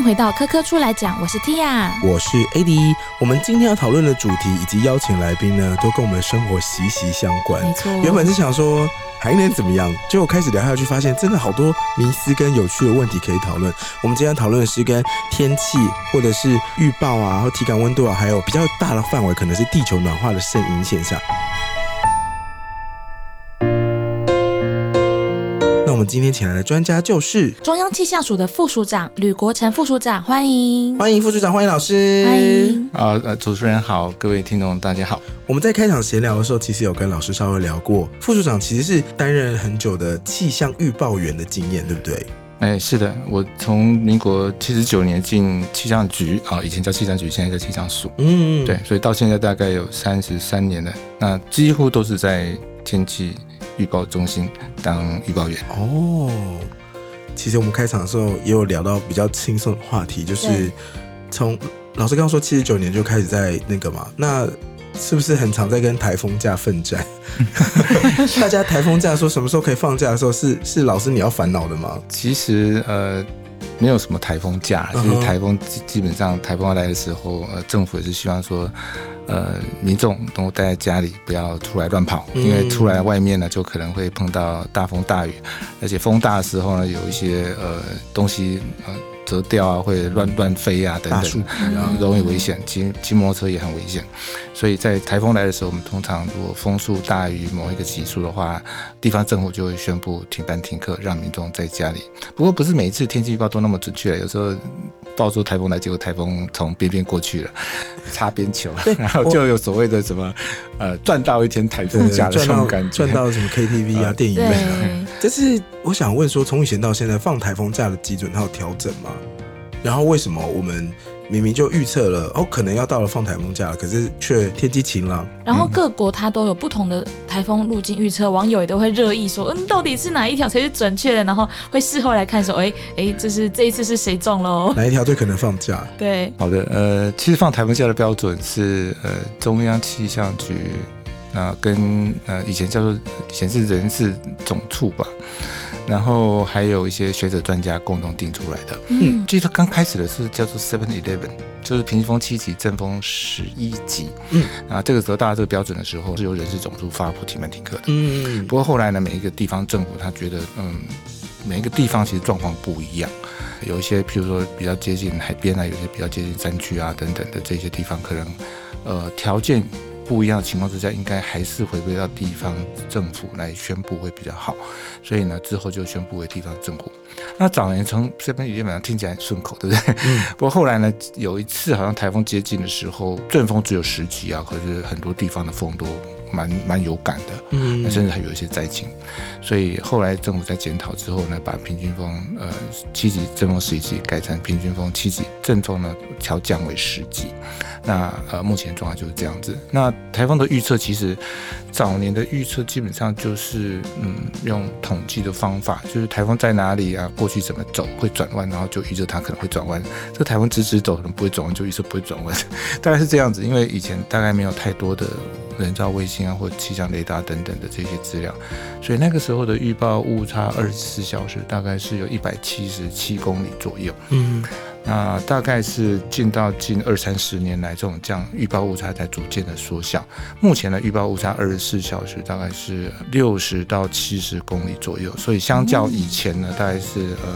迎回到科科出来讲，我是 Tia，我是 AD。我们今天要讨论的主题以及邀请来宾呢，都跟我们的生活息息相关。没错，原本是想说还能怎么样，结果开始聊下去，发现真的好多迷思跟有趣的问题可以讨论。我们今天讨论的是跟天气或者是预报啊，或体感温度啊，还有比较大的范围，可能是地球暖化的声音现象。们今天请来的专家就是中央气象署的副署长吕国成副署长，欢迎欢迎副署长，欢迎老师，欢迎啊呃主持人好，各位听众大家好。我们在开场闲聊的时候，其实有跟老师稍微聊过，副署长其实是担任很久的气象预报员的经验，对不对？哎，是的，我从民国七十九年进气象局啊，以前叫气象局，现在叫气象署，嗯，对，所以到现在大概有三十三年了，那几乎都是在天气。预报中心当预报员哦。其实我们开场的时候也有聊到比较轻松的话题，就是从老师刚刚说七十九年就开始在那个嘛，那是不是很常在跟台风假奋战？大家台风假说什么时候可以放假的时候，是是老师你要烦恼的吗？其实呃。没有什么台风假，就是台风基基本上台风要来的时候，呃，政府也是希望说，呃，民众都待在家里，不要出来乱跑，因为出来外面呢，就可能会碰到大风大雨，而且风大的时候呢，有一些呃东西呃。折掉啊，会乱乱飞啊，等等，然后容易危险。骑骑摩托车也很危险，所以在台风来的时候，我们通常如果风速大于某一个级数的话，地方政府就会宣布停班停课，让民众在家里。不过不是每一次天气预报都那么准确，有时候报出台风来，结果台风从边边过去了，擦边球，然后就有所谓的什么呃赚到一天台风假的这种感觉，赚到什么 KTV 啊、电影院啊。但是我想问说，从以前到现在放台风假的基准它有调整吗？然后为什么我们明明就预测了哦，可能要到了放台风假，可是却天气晴朗？然后各国它都有不同的台风路径预测，网友也都会热议说，嗯，到底是哪一条才是准确的？然后会事后来看说，哎哎，这是这一次是谁中喽？哪一条最可能放假？对，好的，呃，其实放台风假的标准是呃中央气象局啊跟呃以前叫做以前是人事总处吧。然后还有一些学者专家共同定出来的。嗯，记得刚开始的是叫做 Seven Eleven，就是平均风七级，正风十一级。嗯，啊，这个时候大家这个标准的时候是由人事总署发布停班停课的。嗯不过后来呢，每一个地方政府他觉得，嗯，每一个地方其实状况不一样，有一些譬如说比较接近海边啊，有些比较接近山区啊等等的这些地方，可能呃条件。不一样的情况之下，应该还是回归到地方政府来宣布会比较好。所以呢，之后就宣布为地方政府。那早年从这边基本上听起来很顺口，对不对？嗯。不过后来呢，有一次好像台风接近的时候，阵风只有十级啊，可是很多地方的风都蛮蛮有感的，嗯，甚至还有一些灾情。所以后来政府在检讨之后呢，把平均风呃七级阵风十一级改成平均风七级，阵风呢调降为十级。那呃，目前状况就是这样子。那台风的预测，其实早年的预测基本上就是嗯，用统计的方法，就是台风在哪里啊，过去怎么走，会转弯，然后就预测它可能会转弯。这个台风直直走，可能不会转弯，就预测不会转弯，大概是这样子。因为以前大概没有太多的人造卫星啊，或气象雷达等等的这些资料，所以那个时候的预报误差二十四小时大概是有一百七十七公里左右。嗯。那大概是近到近二三十年来，这种这样预报误差在逐渐的缩小。目前的预报误差二十四小时大概是六十到七十公里左右，所以相较以前呢，大概是呃。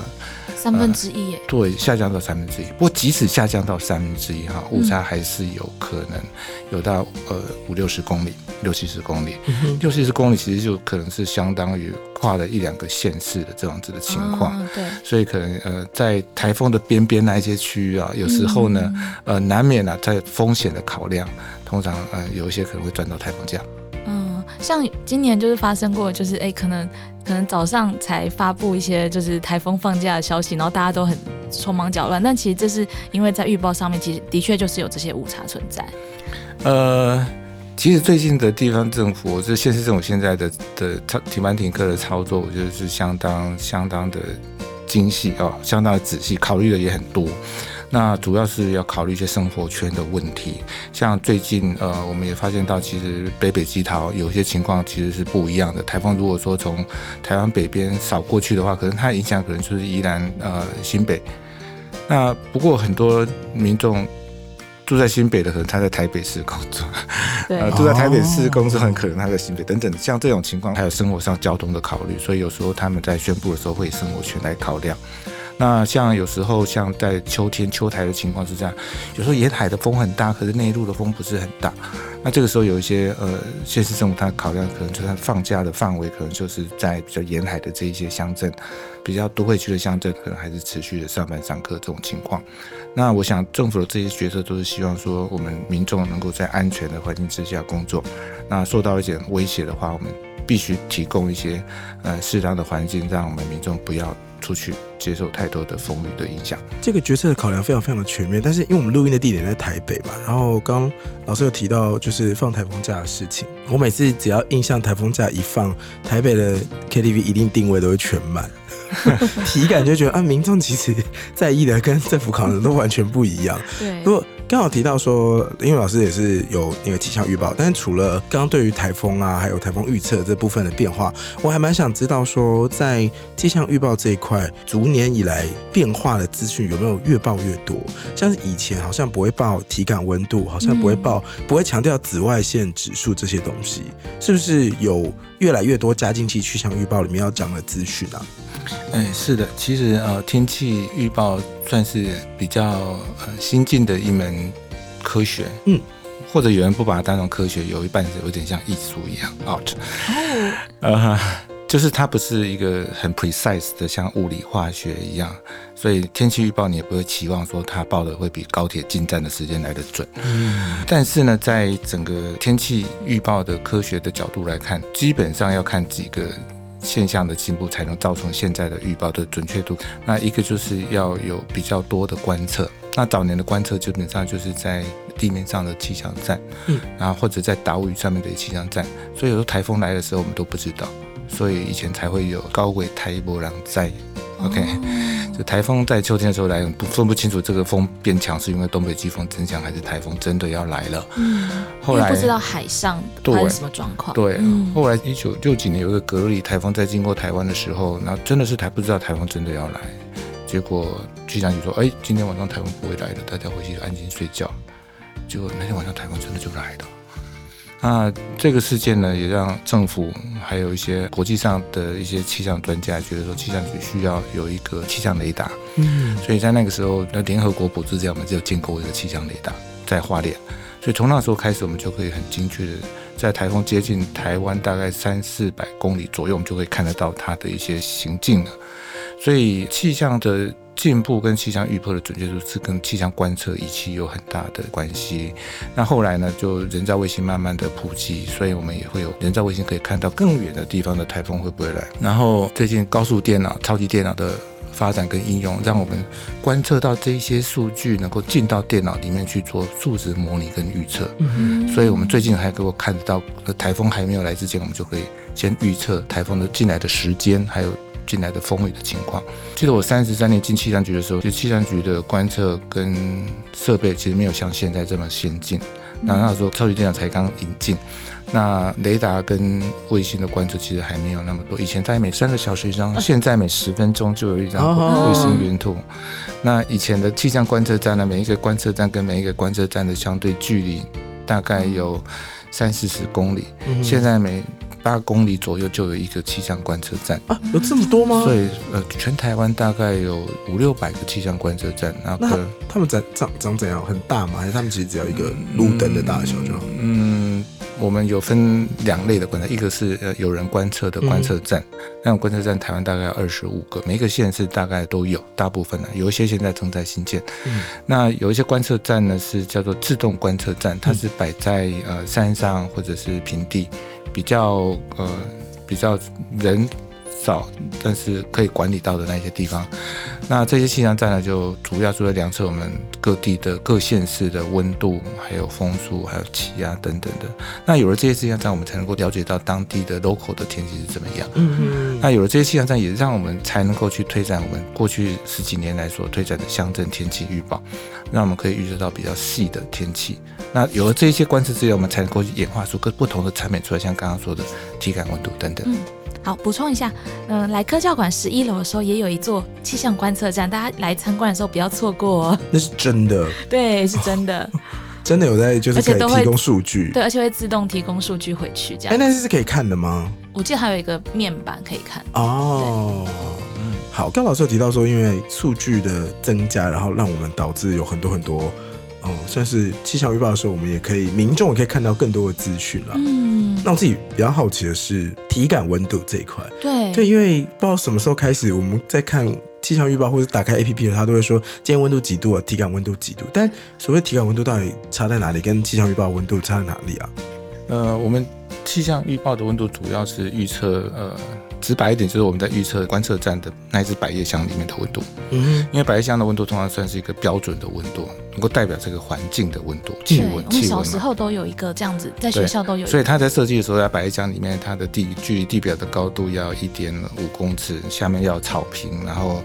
三分之一耶，对，下降到三分之一。不过即使下降到三分之一哈，误差还是有可能有到呃五六十公里、六七十公里。六七十公里其实就可能是相当于跨了一两个县市的这样子的情况。对，所以可能呃在台风的边边那一些区域啊，有时候呢呃难免啊在风险的考量，通常呃有一些可能会转到台风这样。像今年就是发生过，就是哎，可能可能早上才发布一些就是台风放假的消息，然后大家都很匆忙搅乱。但其实这是因为在预报上面，其实的确就是有这些误差存在。呃，其实最近的地方政府，这现实政府现在的的停班停课的操作，我觉得是相当相当的精细哦，相当的仔细，考虑的也很多。那主要是要考虑一些生活圈的问题，像最近呃，我们也发现到，其实北北基桃有些情况其实是不一样的。台风如果说从台湾北边扫过去的话，可能它影响可能就是宜兰呃新北那不过很多民众住在新北的，可能他在台北市工作，对呃，住在台北市工作，很可能他在新北等等，像这种情况，还有生活上交通的考虑，所以有时候他们在宣布的时候会以生活圈来考量。那像有时候像在秋天秋台的情况是这样，有时候沿海的风很大，可是内陆的风不是很大。那这个时候有一些呃现实政府它考量，可能就是放假的范围，可能就是在比较沿海的这一些乡镇，比较都会区的乡镇，可能还是持续的上班上课这种情况。那我想政府的这些决策都是希望说，我们民众能够在安全的环境之下工作。那受到一点威胁的话，我们必须提供一些呃适当的环境，让我们民众不要出去接受太多的风雨的影响。这个决策的考量非常非常的全面，但是因为我们录音的地点在台北嘛，然后刚老师有提到就是放台风假的事情，我每次只要印象台风假一放，台北的 KTV 一定定位都会全满，体感就觉得啊，民众其实在意的跟政府考量的都完全不一样。对不过刚好提到说，因为老师也是有那个气象预报，但是除了刚刚对于台风啊，还有台风预测这部分的变化，我还蛮想知道说，在气象预报这一块，逐年以来变化的资讯有没有越报越多？像是以前好像不会报体感温度，好像不会报，不会强调紫外线指数这些东西，是不是有越来越多加进去气象预报里面要讲的资讯啊？哎，是的，其实呃，天气预报算是比较呃新进的一门科学，嗯，或者有人不把它当成科学，有一半是有点像艺术一样，out，哦，呃，就是它不是一个很 precise 的，像物理化学一样，所以天气预报你也不会期望说它报的会比高铁进站的时间来的准。嗯，但是呢，在整个天气预报的科学的角度来看，基本上要看几个现象的进步，才能造成现在的预报的准确度。那一个就是要有比较多的观测。那早年的观测基本上就是在地面上的气象站，嗯，然后或者在岛屿上面的气象站，所以有时候台风来的时候我们都不知道，所以以前才会有高纬台波浪在。OK，就台风在秋天的时候来，不分不清楚这个风变强是因为东北季风增强，还是台风真的要来了。嗯，后来不知道海上对发生什么状况，对，嗯后来一九六几年有一个格里台风在经过台湾的时候，那真的是台不知道台风真的要来，结果气象局说，哎，今天晚上台风不会来的，大家回去安心睡觉。结果那天晚上台风真的就来了。那这个事件呢，也让政府还有一些国际上的一些气象专家觉得说，气象局需要有一个气象雷达。嗯，所以在那个时候，那联合国补助这样，我们就建构一个气象雷达在花莲。所以从那时候开始，我们就可以很精确的在台风接近台湾大概三四百公里左右，我们就可以看得到它的一些行径了。所以气象的进步跟气象预报的准确度是跟气象观测仪器有很大的关系。那后来呢，就人造卫星慢慢的普及，所以我们也会有人造卫星可以看到更远的地方的台风会不会来。然后最近高速电脑、超级电脑的发展跟应用，让我们观测到这些数据能够进到电脑里面去做数值模拟跟预测。嗯所以我们最近还给我看得到，台风还没有来之前，我们就可以先预测台风的进来的时间，还有进来的风雨的情况。记得我三十三年进气象局的时候，就气象局的观测跟设备其实没有像现在这么先进。那那时候超级电脑才刚引进，那雷达跟卫星的观测其实还没有那么多。以前大概每三个小时一张，现在每十分钟就有一张哦卫星云图。那以前的气象观测站呢，每一个观测站跟每一个观测站的相对距离大概有三四十公里，嗯现在每八公里左右就有一个气象观测站。啊，有这么多吗？所以，呃，全台湾大概有五六百个气象观测站，那那个他们长长长怎样？很大吗？还是他们其实只要一个路灯的大小就好？嗯，我们有分两类的观测，一个是呃有人观测的观测站，那种观测站台湾大概二十五个，每一个县市大概都有，大部分呢，有一些现在正在新建。嗯那有一些观测站呢是叫做自动观测站，它是摆在呃山上或者是平地，比较呃比较人少，但是可以管理到的那些地方。那这些气象站呢，就主要是在量测我们各地的各县市的温度，还有风速，还有气压等等的。那有了这些气象站，我们才能够了解到当地的 local 的天气是怎么样。嗯那有了这些气象站，也让我们才能够去推展我们过去十几年来所推展的乡镇天气预报，让我们可以预测到比较细的天气。那有了这些观测资料，我们才能够演化出各不同的产品出来，像刚刚说的体感温度等等。嗯好，补充一下，嗯、来科教馆十一楼的时候也有一座气象观测站，大家来参观的时候不要错过哦。那是真的，对，是真的，真的有在就是而且都会可以提供数据。对，而且会自动提供数据回去，这哎，样。那是可以看的吗？我记得还有一个面板可以看。哦，好，刚老师有提到说，因为数据的增加，然后让我们导致有很多很多，哦、算是气象预报的时候，我们也可以民众也可以看到更多的资讯了。嗯，那我自己比较好奇的是体感温度这一块，对对，因为不知道什么时候开始，我们在看气象预报或者打开 APP 的，它都会说今天温度几度啊，体感温度几度。但所谓体感温度到底差在哪里？跟气象预报温度差在哪里啊？呃，我们气象预报的温度主要是预测，呃，直白一点就是我们在预测观测站的那一只百叶箱里面的温度，嗯因为百叶箱的温度通常算是一个标准的温度，能够代表这个环境的温度，气对，温，我们气温。小时候都有一个这样子，在学校都有。所以它在设计的时候，在百叶箱里面，它的地距离地表的高度要一点五公尺，下面要草坪，然后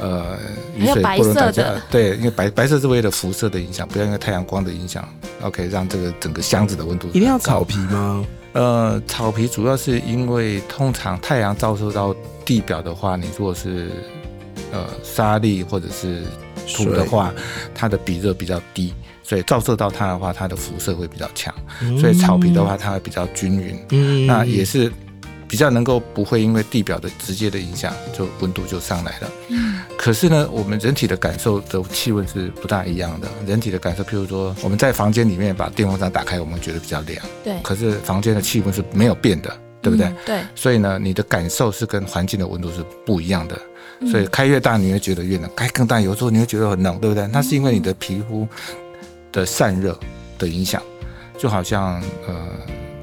呃雨水不能打。对，因为白白色是为了辐射的影响，不要因为太阳光的影响，OK，让这个整个箱子的温度一定要草皮吗？呃，草皮主要是因为通常太阳照射到地表的话，你如果是呃沙粒或者是土的话，它的比热比较低，所以照射到它的话，它的辐射会比较强。所以草皮的话，它会比较均匀，嗯那也是比较能够不会因为地表的直接的影响，就温度就上来了。嗯，可是呢，我们人体的感受的气温是不大一样的。人体的感受，譬如说我们在房间里面把电风扇打开，我们觉得比较凉。对，可是房间的气温是没有变的，对不对？嗯对，所以呢，你的感受是跟环境的温度是不一样的。嗯所以开越大，你会觉得越冷；开更大，有时候你会觉得很冷，对不对？那是因为你的皮肤的散热的影响，就好像呃，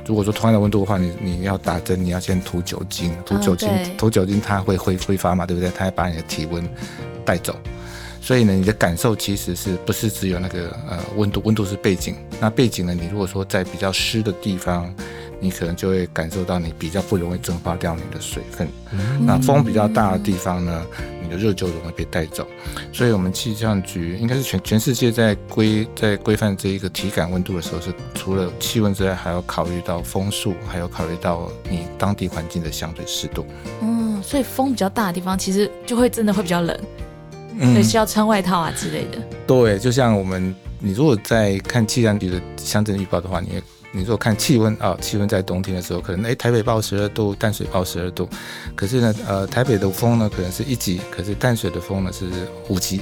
如果说同样的温度的话，你你要打针，你要先涂酒精，涂酒精，对涂酒精它会挥挥发嘛，对不对？它会把你的体温带走。所以呢，你的感受其实是不是只有那个呃温度？温度是背景。那背景呢，你如果说在比较湿的地方，你可能就会感受到你比较不容易蒸发掉你的水分。那风比较大的地方呢，你的热就容易被带走。所以，我们气象局应该是全全世界在规在规范这一个体感温度的时候，是除了气温之外，还要考虑到风速，还有考虑到你当地环境的相对湿度。嗯，所以风比较大的地方，其实就会真的会比较冷，嗯对，需要穿外套啊之类的。对，就像我们，你如果在看气象局的乡镇预报的话，你也你如果看气温啊、气温在冬天的时候，可能哎台北报十二度，淡水报十二度，可是呢，呃台北的风呢可能是一级，可是淡水的风呢是五级，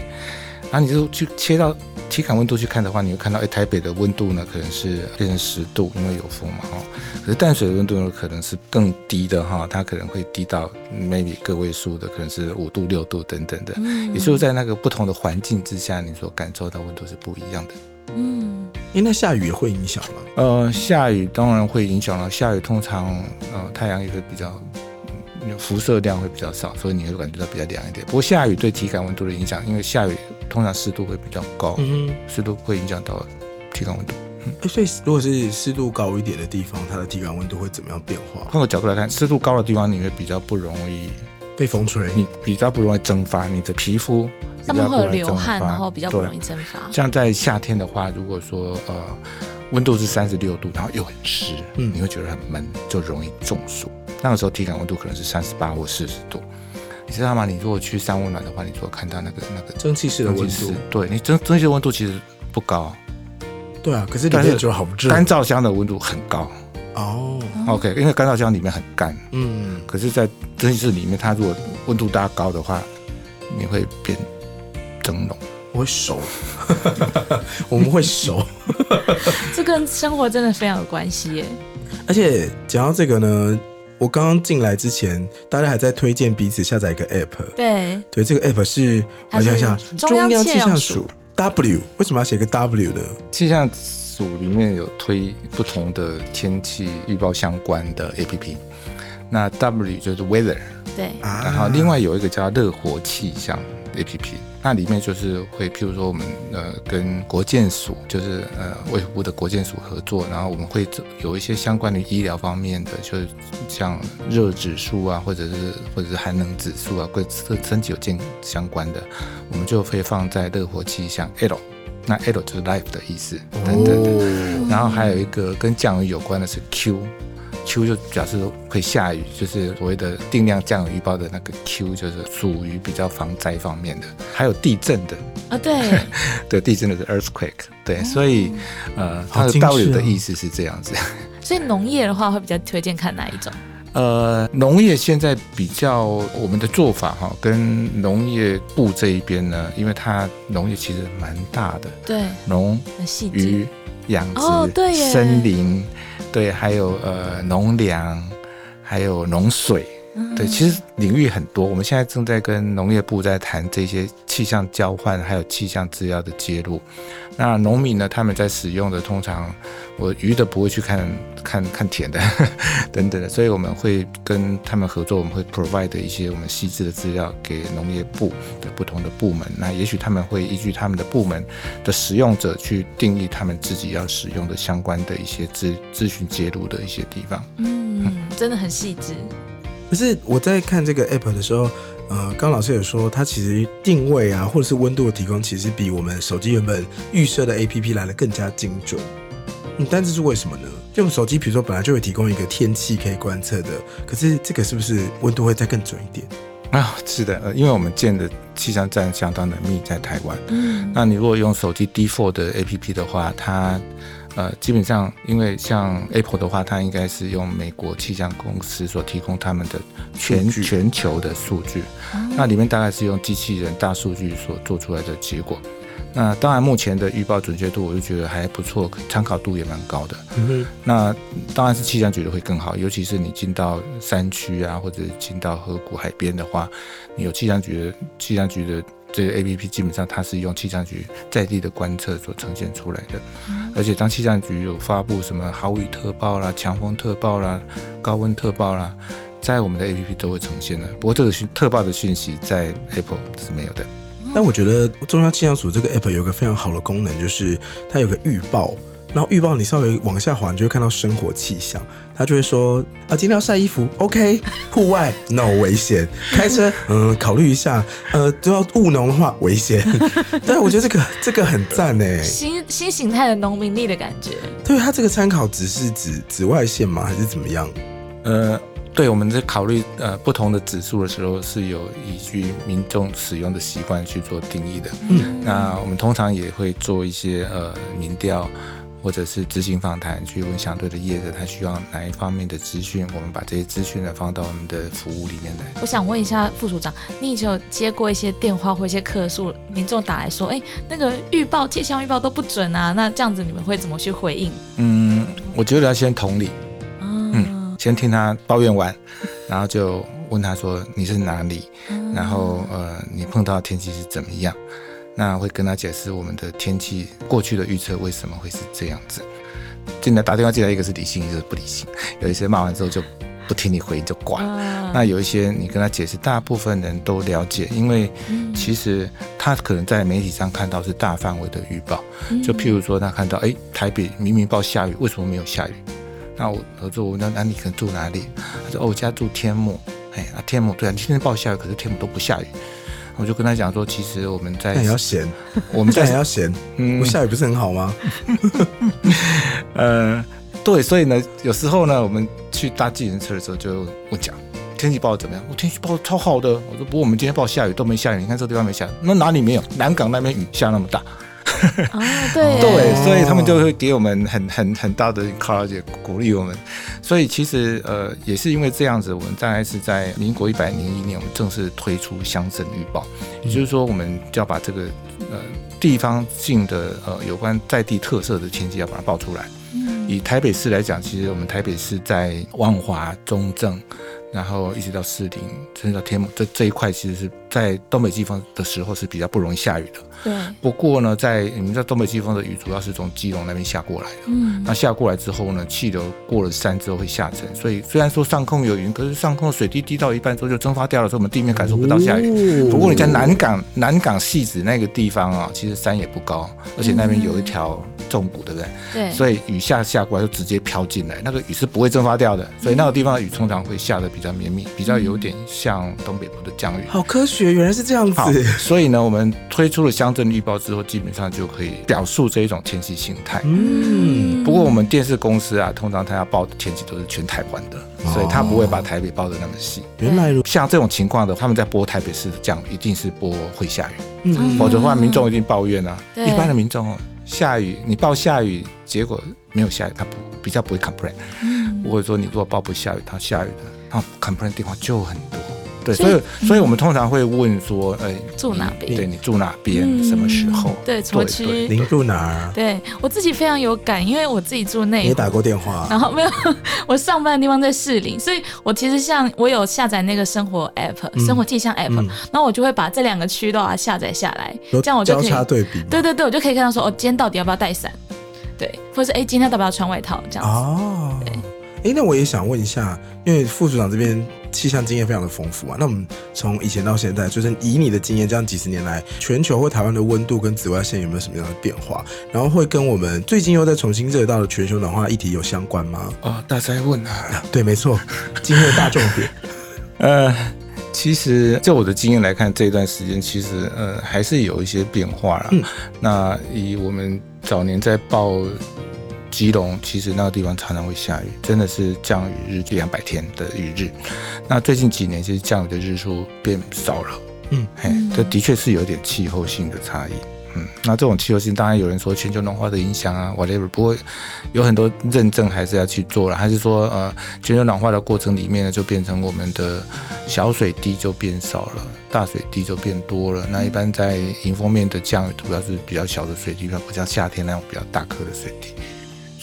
然后你就去切到体感温度去看的话，你会看到哎台北的温度呢可能是变成十度，因为有风嘛哈、可是淡水的温度呢可能是更低的哈、它可能会低到 maybe 个位数的，可能是五度、六度等等的。嗯也就是在那个不同的环境之下，你所感受到温度是不一样的。嗯，诶，那下雨也会影响吗？呃，下雨当然会影响了。下雨通常呃太阳也会比较，嗯辐射量会比较少，所以你会感觉到比较凉一点。不过下雨对体感温度的影响，因为下雨通常湿度会比较高，嗯，湿度会影响到体感温度。诶所以如果是湿度高一点的地方，它的体感温度会怎么样变化？换个角度来看，湿度高的地方，你会比较不容易，被风吹？你比较不容易蒸发，你的皮肤比上面会有流汗，然后比较不容易蒸发。像在夏天的话，如果说呃温度是三十六度，然后又很湿，嗯。你会觉得很闷，就容易中暑。那个时候体感温度可能是三十八或四十度，你知道吗？你如果去三温暖的话，你如果看到那个那个蒸汽室的温度。对你蒸蒸汽的温度其实不高，对啊，可是里但是面就好热。干燥箱的温度很高。哦，OK，因为干燥箱里面很干，嗯，可是，在蒸汽室里面，它如果温度大高的话，你会变蒸笼。我会熟，我们会熟。这跟生活真的非常有关系耶。而且讲到这个呢，我刚刚进来之前，大家还在推荐彼此下载一个 app。对，对，这个 app 是我想想，中央气象署署 W，为什么要写个 W 呢？气象署里面有推不同的天气预报相关的 APP，那 W 就是 weather，对，啊然后另外有一个叫热火气象 APP，那里面就是会譬如说我们呃跟国建署，就是呃卫福部的国建署合作，然后我们会有一些相关的医疗方面的，就是像热指数啊，或者是或者是寒冷指数啊，跟身身体有健相关的，我们就会放在热活气象 L，那 L 就是 life 的意思。等等的。哦。然后还有一个跟降雨有关的是 Q，Q 就表示说会下雨，就是所谓的定量降雨预报的那个 Q，就是属于比较防灾方面的。还有地震的啊，对，对，地震的是 earthquake，对，所以呃，它的道理的意思是这样子。所以农业的话会比较推荐看哪一种？呃，农业现在比较我们的做法哈，跟农业部这一边呢，因为它农业其实蛮大的，对，农很细致。渔养殖、哦对森林，对，还有呃农粮，还有农水，嗯对，其实领域很多。我们现在正在跟农业部在谈这些气象交换，还有气象资料的揭露。那农民呢，他们在使用的通常，我鱼的不会去看看看田的 等等的，所以我们会跟他们合作，我们会 provide 一些我们细致的资料给农业部的不同的部门。那也许他们会依据他们的部门的使用者去定义他们自己要使用的相关的一些资资讯揭露的一些地方。嗯，真的很细致。可是我在看这个 app 的时候，呃，刚老师也说，它其实定位啊，或者是温度的提供，其实比我们手机原本预设的 app 来的更加精准。嗯，但这是为什么呢？就我们手机，比如说本来就会提供一个天气可以观测的，可是这个是不是温度会再更准一点？啊，是的，呃，因为我们建的气象站相当的密，在台湾。嗯，那你如果用手机 default 的 APP 的话，它呃基本上因为像 Apple 的话，它应该是用美国气象公司所提供他们的全全球的数据，那里面大概是用机器人大数据所做出来的结果。那当然，目前的预报准确度我就觉得还不错，参考度也蛮高的。嗯，那当然是气象局的会更好，尤其是你进到山区啊，或者进到河谷海边的话，你有气象局的气象局的这个 A P P，基本上它是用气象局在地的观测所呈现出来的。而且当气象局有发布什么豪雨特报啦、强风特报啦、高温特报啦，在我们的 A P P 都会呈现的。不过这个讯特报的讯息在 Apple 是没有的。但我觉得中央气象署这个 app 有个非常好的功能，就是它有个预报。然后预报你稍微往下滑，你就会看到生活气象，他就会说啊，今天要晒衣服，OK，户外 no 危险，开车嗯考虑一下，呃，都要务农的话危险。对，我觉得这个这个很赞哎。新新形态的农民力的感觉。对，它这个参考值是指紫外线吗？还是怎么样？呃，对，我们在考虑呃不同的指数的时候，是有依据民众使用的习惯去做定义的。嗯，那我们通常也会做一些呃民调。或者是执行访谈，去问相对的业者，他需要哪一方面的资讯，我们把这些资讯呢放到我们的服务里面来。我想问一下副署长，你以前有接过一些电话或一些客诉，民众打来说，哎，那个预报、气象预报都不准啊，那这样子你们会怎么去回应？嗯，我觉得要先同理，嗯，先听他抱怨完，然后就问他说你是哪里，嗯然后呃你碰到的天气是怎么样？那会跟他解释我们的天气过去的预测为什么会是这样子。进来打电话进来，一个是理性，一个是不理性。有一些骂完之后就不听你回应就挂。啊那有一些你跟他解释，大部分人都了解，因为嗯其实他可能在媒体上看到是大范围的预报，就譬如说他看到哎台北明明报下雨，为什么没有下雨？那我合作我那那你可能住哪里？他说哦我家住天母，哎啊天母对啊，今天报下雨，可是天母都不下雨。我就跟他讲说，其实我们在那也要闲，我们这样也要闲，嗯不下雨不是很好吗？呃对，所以呢有时候呢我们去搭自行车的时候就我讲天气报怎么样？我天气报超好的。我说不过我们今天报下雨都没下雨，你看这个地方没下雨，那哪里没有？南港那边雨下那么大。啊，对对，所以他们就会给我们很很很大的 encourage 鼓励我们。所以其实呃也是因为这样子，我们大概是在民国一百零一年，我们正式推出乡镇预报，也就是说我们就要把这个呃地方性的呃有关在地特色的天气要把它报出来。嗯以台北市来讲，其实我们台北市在万华、中正，然后一直到士林，甚至到天母这这一块，其实是在东北季风的时候是比较不容易下雨的。对，不过呢，在你们知道东北季风的雨主要是从基隆那边下过来的。嗯那下过来之后呢，气流过了山之后会下沉，所以虽然说上空有云，可是上空的水滴滴到一半之后就蒸发掉了，所以我们地面感受不到下雨。哦不过你在南港南港戏子那个地方啊，其实山也不高，而且那边有一条纵谷，对不对？对，所以雨下下过来就直接飘进来，那个雨是不会蒸发掉的，所以那个地方的雨通常会下的比较绵密，比较有点像东北部的降雨。好科学觉，原来是这样好子。，所以呢，我们推出了乡镇预报之后，基本上就可以表述这一种天气形态。嗯，不过我们电视公司啊，通常它要报的天气都是全台湾的，所以它不会把台北报的那么细。原来如像这种情况的，他们在播台北市的降雨，一定是播会下雨，嗯否则的话，民众一定抱怨啊。对一般的民众哦，下雨你报下雨，结果没有下雨，他不比较不会 complain。嗯或者说你如果报不下雨，他下雨的，他 complain 地方就很多。对，所以所以我们通常会问说，哎，住哪边你对你住哪边，嗯什么时候？对，什么区？您住哪儿？对我自己非常有感，因为我自己住内湖你也打过电话？然后没有，我上班的地方在市里，所以我其实像我有下载那个生活 app、嗯生活气象 app，、嗯然后我就会把这两个区都把它下载下来，这样我就可以，叉对比吗。对对对，我就可以看到说，哦，今天到底要不要带伞，对，或者是哎，今天要不要穿外套这样子。哦，哎，那我也想问一下，因为副组长这边气象经验非常的丰富啊，那我们从以前到现在，就是以你的经验，这样几十年来，全球或台湾的温度跟紫外线有没有什么样的变化？然后会跟我们最近又在重新热到的全球暖化议题有相关吗？哦，大灾问啊，对，没错，今天的大重点。呃，其实就我的经验来看，这一段时间其实呃还是有一些变化啦。嗯那以我们早年在报基隆，其实那个地方常常会下雨，真的是降雨日两百天的雨日。那最近几年其实降雨的日数变少了，嗯，嘿，这的确是有点气候性的差异。嗯，那这种气候性，当然有人说全球暖化的影响啊，whatever，不过有很多认证还是要去做了，还是说呃，全球暖化的过程里面呢，就变成我们的小水滴就变少了，大水滴就变多了。那一般在迎风面的降雨，主要是比较小的水滴，不像夏天那种比较大颗的水滴，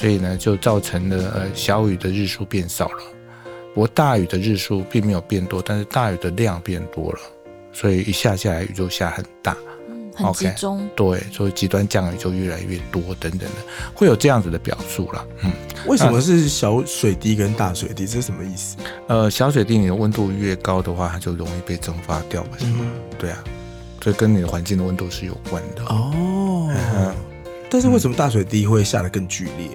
所以呢，就造成了呃小雨的日数变少了。不过大雨的日数并没有变多，但是大雨的量变多了，所以一下下来雨就下很大。嗯，很集中。对，所以极端降雨就越来越多，等等的，会有这样子的表述啦。嗯，为什么是小水滴跟大水滴？这是什么意思？呃，小水滴你的温度越高的话，它就容易被蒸发掉嘛，是吗？嗯，对啊，这跟你的环境的温度是有关的。哦嗯，但是为什么大水滴会下得更剧烈？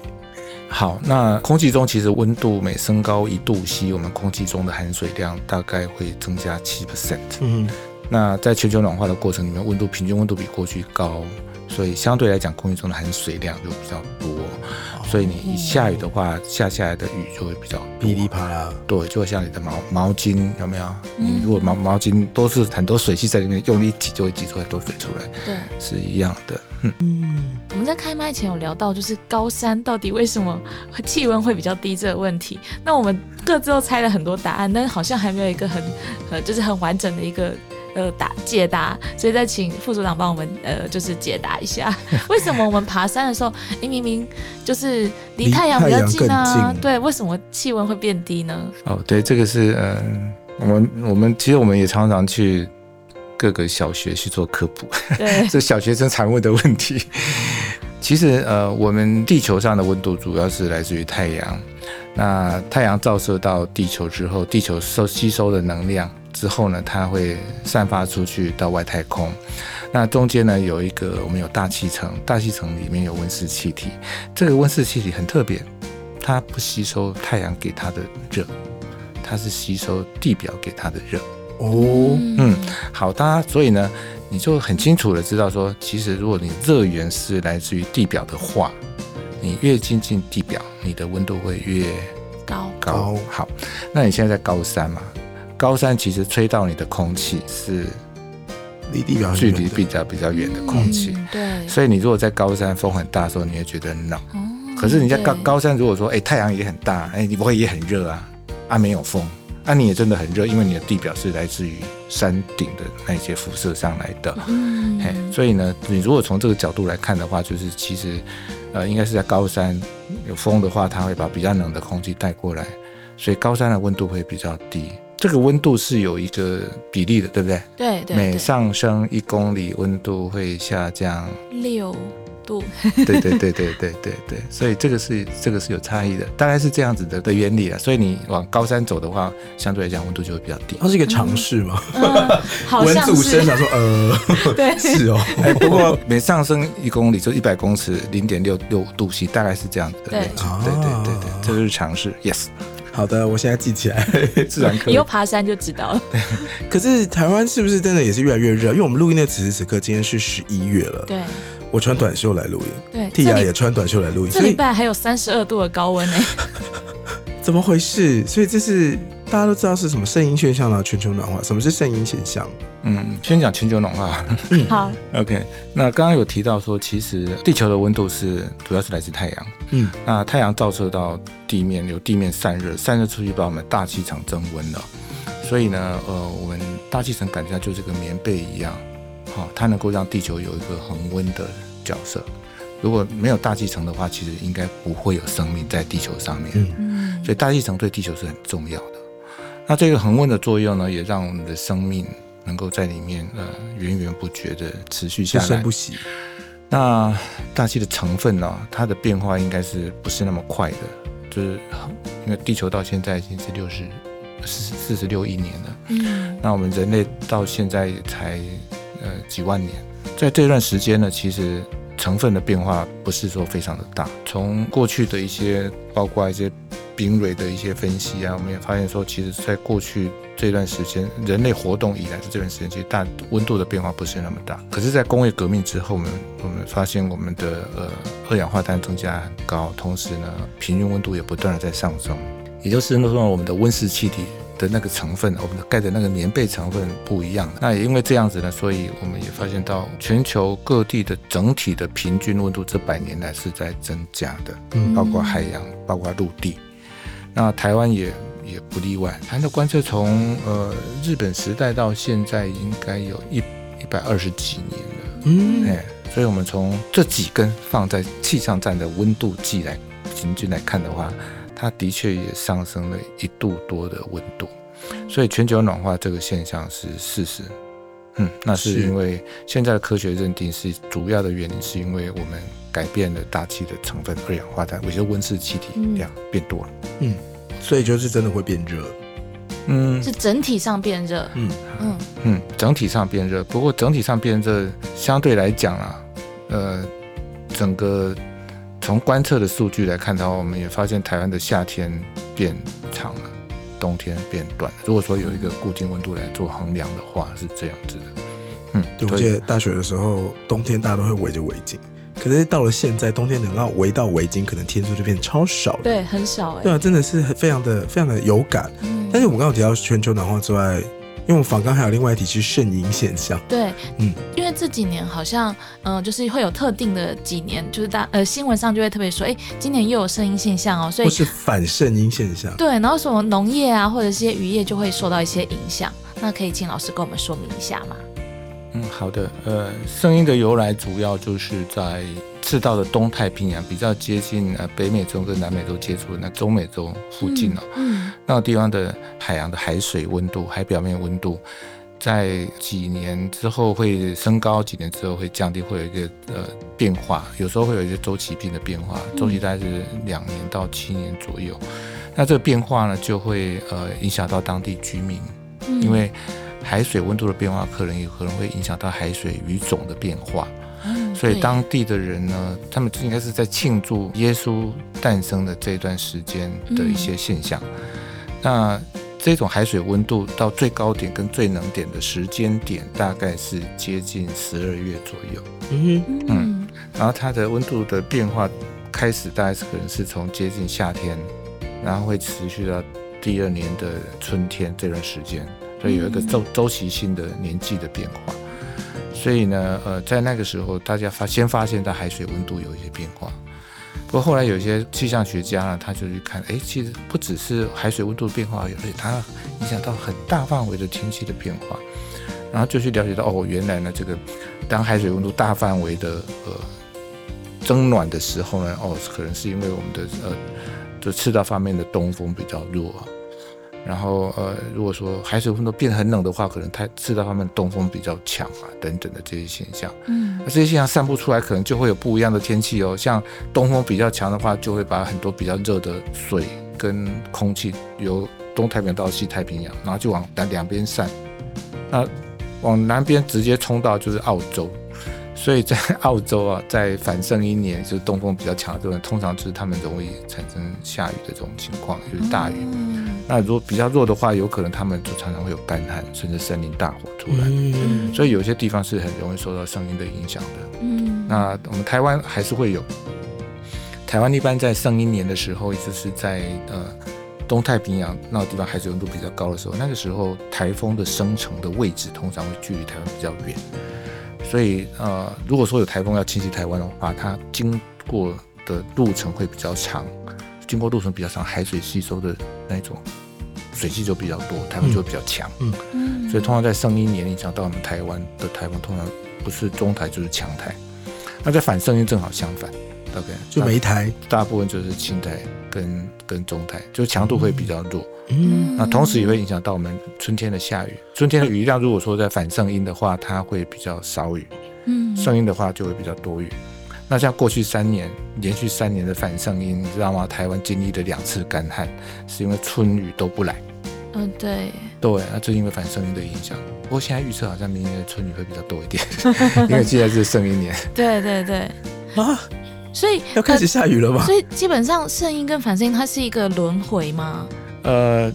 好，那空气中其实温度每升高一度 C，我们空气中的含水量大概会增加七 percent。嗯，那在全球暖化的过程里面，温度平均温度比过去高，所以相对来讲，空气中的含水量就比较多。所以你一下雨的话，下下来的雨就会比较噼里啪啦。对，就会像你的毛毛巾有没有？你如果毛毛巾都是很多水汽在里面，用力挤就会挤出很多水出来，对，是一样的。嗯，嗯，我们在开麦前有聊到，就是高山到底为什么气温会比较低这个问题。那我们各自都猜了很多答案，但是好像还没有一个很呃，就是很完整的一个。呃，答解答，所以再请副组长帮我们呃，就是解答一下，为什么我们爬山的时候，诶明明就是离离太阳比较近啊，近对，为什么气温会变低呢？哦，对，这个是嗯、我们我们其实我们也常常去各个小学去做科普，对，这小学生常问的问题。其实呃，我们地球上的温度主要是来自于太阳。那太阳照射到地球之后，地球收吸收的能量之后呢，它会散发出去到外太空。那中间呢有一个我们有大气层，大气层里面有温室气体。这个温室气体很特别，它不吸收太阳给它的热，它是吸收地表给它的热。哦，嗯，好，大家所以呢，你就很清楚的知道说，其实如果你热源是来自于地表的话，你越接近地表，你的温度会越高，高。高好，那你现在在高山嘛？高山其实吹到你的空气是离地表距离比较比较远的空气，嗯对，所以你如果在高山风很大的时候，你会觉得很冷。哦可是你在高高山，如果说哎太阳也很大，哎你不会也很热啊？啊没有风，啊你也真的很热，因为你的地表是来自于山顶的那些辐射上来的。嗯嘿，所以呢，你如果从这个角度来看的话，就是其实，呃，应该是在高山有风的话，它会把比较冷的空气带过来，所以高山的温度会比较低。这个温度是有一个比例的，对不对？对对对，每上升一公里，温度会下降。六度，对对对对对对对，所以这个是这个是有差异的，大概是这样子的的原理啊。所以你往高山走的话，相对来讲温度就会比较低。它是一个尝试嘛？嗯，好文像是，祖生想说，呃，对，是哦，哎，不过每上升一公里就一百公尺，零点六六度 C，大概是这样子的对对对对对，这就是常识。Yes，好的，我现在记起来。自然科以后爬山就知道了。可是台湾是不是真的也是越来越热？因为我们录音的此时此刻，今天是十一月了。对我穿短袖来录音，对，蒂这礼亚也穿短袖来录音，这礼拜还有三十二度的高温呢、怎么回事？所以这是大家都知道是什么圣婴现象啊，全球暖化。什么是圣婴现象？嗯，先讲全球暖化。好，OK，那刚刚有提到说，其实地球的温度是主要是来自太阳。嗯，那太阳照射到地面，由地面散热，散热出去把我们大气层增温了。所以呢，呃，我们大气层感觉就是个棉被一样，好、它能够让地球有一个恒温的角色。如果没有大气层的话，其实应该不会有生命在地球上面。嗯嗯，所以大气层对地球是很重要的。那这个恒温的作用呢，也让我们的生命能够在里面呃源源不绝的持续下来不生不。息。那大气的成分呢、它的变化应该是不是那么快的？就是因为地球到现在已经是六十四四十六亿年了，嗯那我们人类到现在也才呃几万年，在这段时间呢，其实成分的变化不是说非常的大。从过去的一些，包括一些冰蕊的一些分析啊，我们也发现说，其实在过去这段时间，人类活动以来的这段时间，其实大温度的变化不是那么大。可是，在工业革命之后，我们我们发现我们的呃二氧化碳增加很高，同时呢，平均温度也不断的在上升，也就是说，我们的温室气体的那个成分，我们的盖的那个棉被成分不一样。那也因为这样子呢，所以我们也发现到全球各地的整体的平均温度这百年来是在增加的，嗯包括海洋，包括陆地。那台湾也也不例外，台湾的观测从呃日本时代到现在应该有一一百二十几年了。嗯，哎，所以我们从这几根放在气象站的温度计来平均来看的话，它的确也上升了一度多的温度，所以全球暖化这个现象是事实。嗯，那是是因为现在的科学认定是主要的原因，是因为我们改变了大气的成分，二氧化碳，也就是温室气体量变多了。嗯所以就是真的会变热。嗯是整体上变热。嗯嗯嗯，整体上变热，不过整体上变热相对来讲啊，呃，整个从观测的数据来看的话，我们也发现台湾的夏天变长了，冬天变短了。如果说有一个固定温度来做衡量的话，是这样子的。嗯，对，我记得大学的时候，冬天大家都会围着围巾，可是到了现在，冬天能够围到围巾，可能天数就变超少了。对，很少哎、对啊，真的是非常的非常的有感。嗯但是我们刚刚有提到全球暖化之外，因为我们访刚还有另外一题是肾阴现象。对，嗯因为这几年好像，嗯、就是会有特定的几年，就是大呃新闻上就会特别说，哎，今年又有声音现象哦，所以或是反肾阴现象。对，然后什么农业啊或者是一些渔业就会受到一些影响。那可以请老师跟我们说明一下吗？嗯，好的，呃，声音的由来主要就是在赤道的东太平洋比较接近呃北美洲跟南美洲接触的那中美洲附近哦。嗯那个地方的海洋的海水温度、海表面温度，在几年之后会升高，几年之后会降低，会有一个呃变化，有时候会有一些周期性的变化，周期大概是两年到七年左右。那这个变化呢，就会呃影响到当地居民，嗯因为海水温度的变化，可能有可能会影响到海水鱼种的变化。嗯所以当地的人呢，他们应该是在庆祝耶稣诞生的这段时间的一些现象。那这种海水温度到最高点跟最冷点的时间点，大概是接近十二月左右。嗯哼，嗯然后它的温度的变化开始大概是可能是从接近夏天，然后会持续到第二年的春天这段时间，所以有一个周周期性的年纪的变化。所以呢，呃，在那个时候，大家发先发现到海水温度有一些变化。不过后来有一些气象学家呢，他就去看，哎，其实不只是海水温度变化，而且它影响到很大范围的天气的变化。然后就去了解到，哦，原来呢，这个当海水温度大范围的呃增暖的时候呢，哦，可能是因为我们的呃，就赤道方面的东风比较弱啊。然后呃，如果说海水温度变很冷的话，可能它刺到他们东风比较强啊，等等的这些现象。嗯那这些现象散布出来，可能就会有不一样的天气哦。像东风比较强的话，就会把很多比较热的水跟空气由东太平洋到西太平洋，然后就往南两边散。那往南边直接冲到就是澳洲，所以在澳洲啊，在反圣婴年，就是东风比较强的这种，通常就是他们容易产生下雨的这种情况，就是大雨。嗯那如果比较弱的话，有可能他们就常常会有干旱，甚至森林大火出来。嗯，所以有些地方是很容易受到声音的影响的。嗯，那我们台湾还是会有，台湾一般在上一年的时候，也就是在呃东太平洋那个地方海水温度比较高的时候，那个时候台风的生成的位置通常会距离台湾比较远，所以呃如果说有台风要侵袭台湾的话，它经过的路程会比较长，经过路程比较长，海水吸收的那种水汽就比较多，台风就会比较强。嗯所以通常在圣婴年影响到我们台湾的台风，通常不是中台就是强台。那在反圣婴正好相反，OK，就每一台，大部分就是轻台跟跟中台，就强度会比较弱。嗯那同时也会影响到我们春天的下雨。春天的雨量如果说在反圣婴的话，它会比较少雨；嗯圣婴的话就会比较多雨。那像过去三年连续三年的反圣音，你知道吗？台湾经历了两次干旱，是因为春雨都不来。嗯对，对，那这因为反圣音的影响。不过现在预测好像明年的春雨会比较多一点，因为现在是圣婴年。对对对，啊，所以要开始下雨了吗？所以基本上圣音跟反圣音它是一个轮回吗？呃，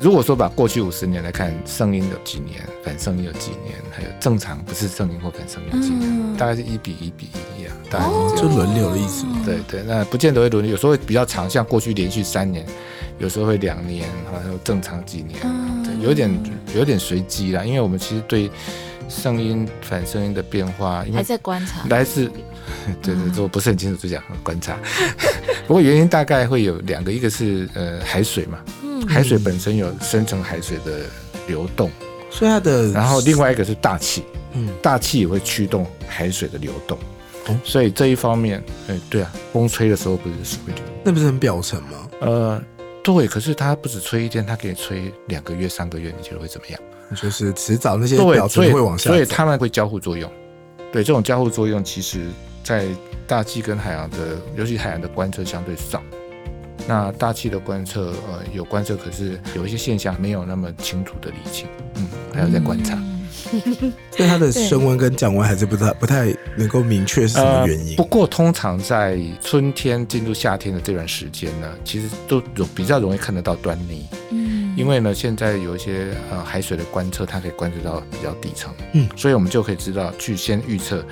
如果说把过去五十年来看，圣婴有几年，反圣婴有几年，还有正常不是圣婴或反圣婴有几年，嗯大概是一比一比一啊，大概是这样。就轮流的意思吗？对对，那不见得会轮流，有时候会比较长，像过去连续三年，有时候会两年，还有正常几年，嗯对，有点有点随机啦。因为我们其实对声音反声音的变化，因为还在观察。来自，对对，这我不是很清楚，就讲观察。不过原因大概会有两个，一个是呃海水嘛，嗯海水本身有深层海水的流动，所以它的，然后另外一个是大气，嗯，大气也会驱动海水的流动。哦所以这一方面，哎，对啊，风吹的时候不是水会流，那不是很表层吗？呃，对，可是它不止吹一天，它可以吹两个月、三个月，你觉得会怎么样？就是迟早那些对，表所以层会往下走，所以它们会交互作用。对，这种交互作用，其实在大气跟海洋的，尤其海洋的观测相对少。那大气的观测，呃，有观测，可是有一些现象没有那么清楚的理清，嗯，还要再观察。嗯 所以它的升温跟降温还是不太不太能够明确是什么原因呃不。过通常在春天进入夏天的这段时间呢，其实都有比较容易看得到端倪。嗯因为呢，现在有一些呃海水的观测，它可以观测到比较底层，嗯，所以我们就可以知道去先预测，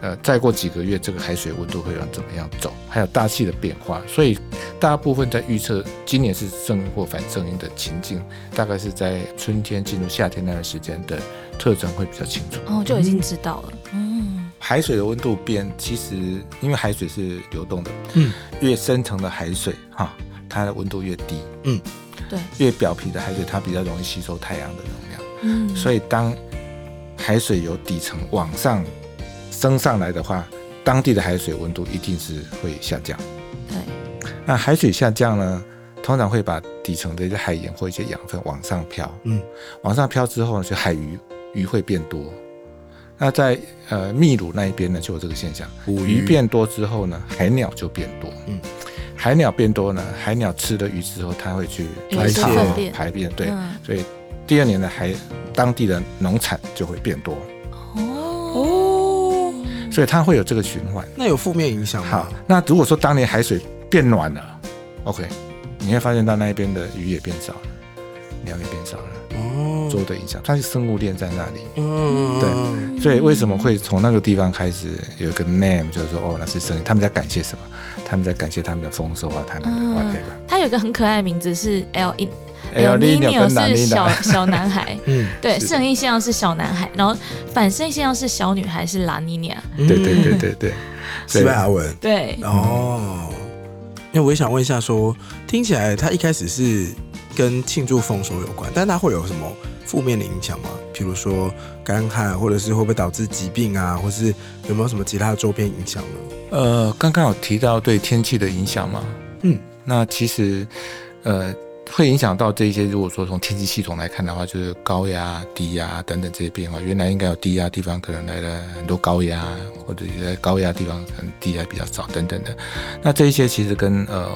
呃，再过几个月这个海水温度会往怎么样走，还有大气的变化，所以大部分在预测今年是正音或反正音的情境，大概是在春天进入夏天那段时间的特征会比较清楚。哦，就已经知道了。嗯。海水的温度变，其实因为海水是流动的，嗯，越深层的海水哈，它的温度越低，嗯。对，越表皮的海水它比较容易吸收太阳的能量。嗯，所以当海水由底层往上升上来的话，当地的海水温度一定是会下降。对，那海水下降呢，通常会把底层的一些海盐或一些养分往上飘，嗯，往上飘之后呢，就海鱼鱼会变多。那在呃秘鲁那一边呢，就有这个现象，捕鱼。变多之后呢，海鸟就变多。嗯，海鸟变多呢，海鸟吃了鱼之后，它会去排泄。粪便排便，对，嗯。所以第二年的海当地的农产就会变多，哦所以它会有这个循环。那有负面影响好？，那如果说当年海水变暖了，OK，你会发现到那一边的鱼也变少了，鸟也变少了，哦，做的影响，它是生物链在那里。嗯，对所以为什么会从那个地方开始有一个 name，就是说哦，那是生意，他们在感谢什么？他们在感谢他们的丰收啊，他们的嗯 whatever。它有一个很可爱的名字是 In El Niño 是小小男孩，嗯，对，是。圣婴现象是小男孩，然后反圣现象是小女孩，是拉尼尼亚，嗯对对对对对，西班牙文。对，哦。因为我也想问一下说听起来他一开始是跟庆祝丰收有关，但他会有什么负面的影响吗？比如说干旱，或者是会不会导致疾病啊，或是有没有什么其他的周边影响呢？呃，刚刚有提到对天气的影响嘛，嗯，那其实呃会影响到这些。如果说从天气系统来看的话，就是高压、低压等等这些变化。原来应该有低压地方，可能来了很多高压，或者在高压地方可能低压比较少等等的。那这一些其实跟呃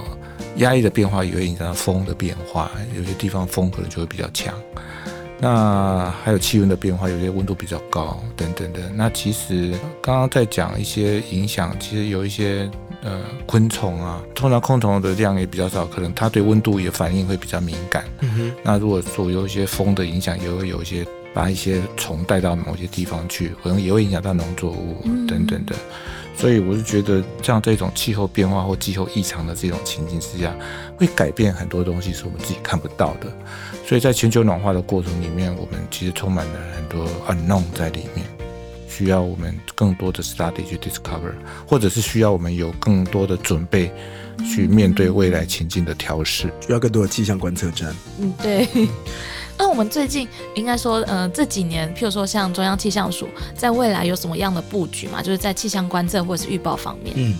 压力的变化也会影响到风的变化，有些地方风可能就会比较强。那还有气温的变化，有些温度比较高等等的。那其实刚刚在讲一些影响，其实有一些呃昆虫啊，通常昆虫的量也比较少，可能它对温度也反应会比较敏感。嗯哼，那如果说有一些风的影响，也会有一些把一些虫带到某些地方去，可能也会影响到农作物嗯等等的。所以我是觉得，像这种气候变化或气候异常的这种情境之下，会改变很多东西是我们自己看不到的。所以在全球暖化的过程里面，我们其实充满了很多 unknown 在里面，需要我们更多的 study 去 discover，或者是需要我们有更多的准备去面对未来情境的调试。需要更多的气象观测站。嗯，对。那我们最近应该说，呃，这几年，譬如说像中央气象署，在未来有什么样的布局嘛？就是在气象观测或者是预报方面。嗯，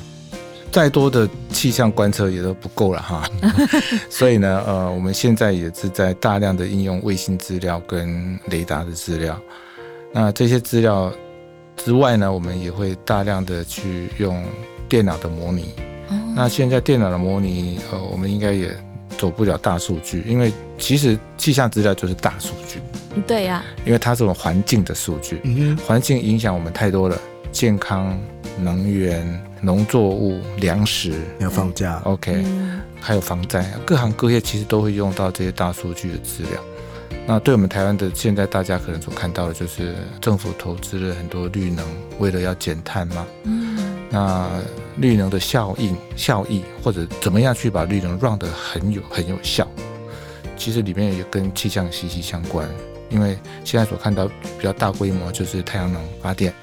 再多的气象观测也都不够了哈，所以呢，呃，我们现在也是在大量的应用卫星资料跟雷达的资料。那这些资料之外呢，我们也会大量的去用电脑的模拟。哦那现在电脑的模拟，呃，我们应该也走不了大数据，因为其实气象资料就是大数据，嗯对呀、因为它是我们环境的数据。嗯，环境影响我们太多了，健康、能源、农作物、粮食要放假。，OK，、嗯还有防灾，各行各业其实都会用到这些大数据的资料。那对我们台湾的现在大家可能所看到的就是政府投资了很多绿能，为了要减碳嘛。嗯那绿能的效应、效益，或者怎么样去把绿能 run 得很有很有效，其实里面也跟气象息息相关。因为现在所看到比较大规模就是太阳能发电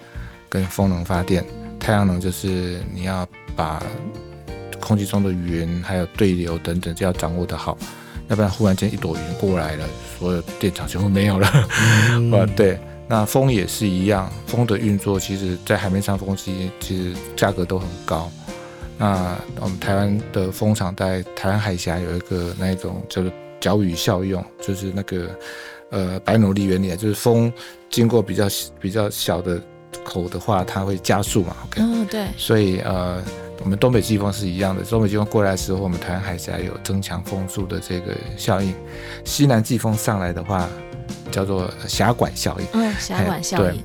跟风能发电。太阳能就是你要把空气中的云还有对流等等，就要掌握得好，要不然忽然间一朵云过来了，所有电厂全部没有了。嗯呃，对，那风也是一样，风的运作其实在海面上风机其实价格都很高。那我们台湾的风场在台湾海峡有一个那一种叫做角雨效用，就是那个呃白努力原理啊，就是风经过比较比较小的口的话，它会加速嘛，OK。嗯，对，所以呃，我们东北季风是一样的，东北季风过来的时候，我们台湾海峡有增强风速的这个效应；西南季风上来的话，叫做峡管效应。嗯，峡管效应，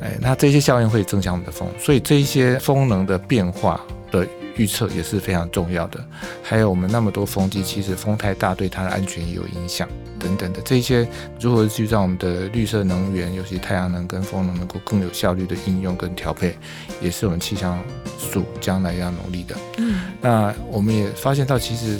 哎，那这些效应会增强我们的风，所以这一些风能的变化的预测也是非常重要的。还有我们那么多风机，其实风太大对它的安全也有影响等等的。这些如何去让我们的绿色能源，尤其太阳能跟风能能够更有效率的应用跟调配，也是我们气象署将来要努力的。嗯那我们也发现到，其实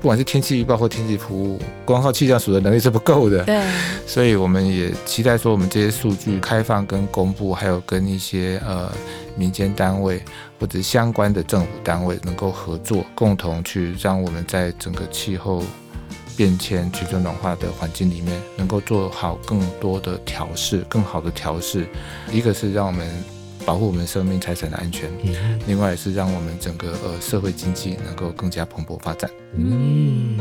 不管是天气预报或天气服务，光靠气象署的能力是不够的。对，所以我们也期待说，我们这些数据开放跟公布，还有跟一些呃民间单位或者相关的政府单位能够合作，共同去让我们在整个气候变迁、全球暖化的环境里面，能够做好更多的调试，更好的调试。一个是让我们保护我们生命财产的安全，嗯另外也是让我们整个呃社会经济能够更加蓬勃发展。嗯，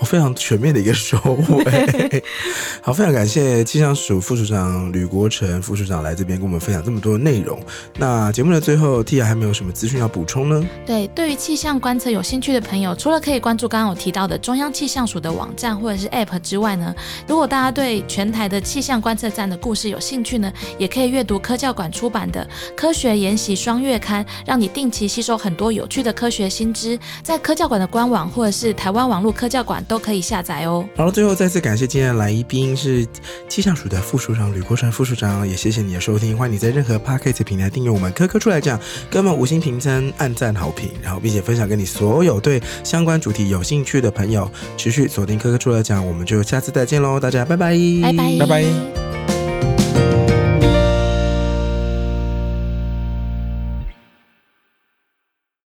我非常全面的一个收尾。好，非常感谢气象署副署长吕国成副署长来这边跟我们分享这么多的内容。那节目的最后，Tia 还没有什么资讯要补充呢？对，对于气象观测有兴趣的朋友，除了可以关注刚刚我提到的中央气象署的网站或者是 App 之外呢，如果大家对全台的气象观测站的故事有兴趣呢，也可以阅读科教馆出版的《科学研习双月刊》，让你定期吸收很多有趣的科学新知，在科教馆的官网或者是台湾网络科教馆都可以下载哦。好了，最后再次感谢今天的来宾是气象署的副署长吕国成副署长，也谢谢你的收听，欢迎你在任何 Podcast 平台订阅我们科科出来讲，给我们五星评分、按赞好评，然后并且分享给你所有对相关主题有兴趣的朋友，持续锁定科科出来讲，我们就下次再见喽，大家拜拜，拜拜，拜拜。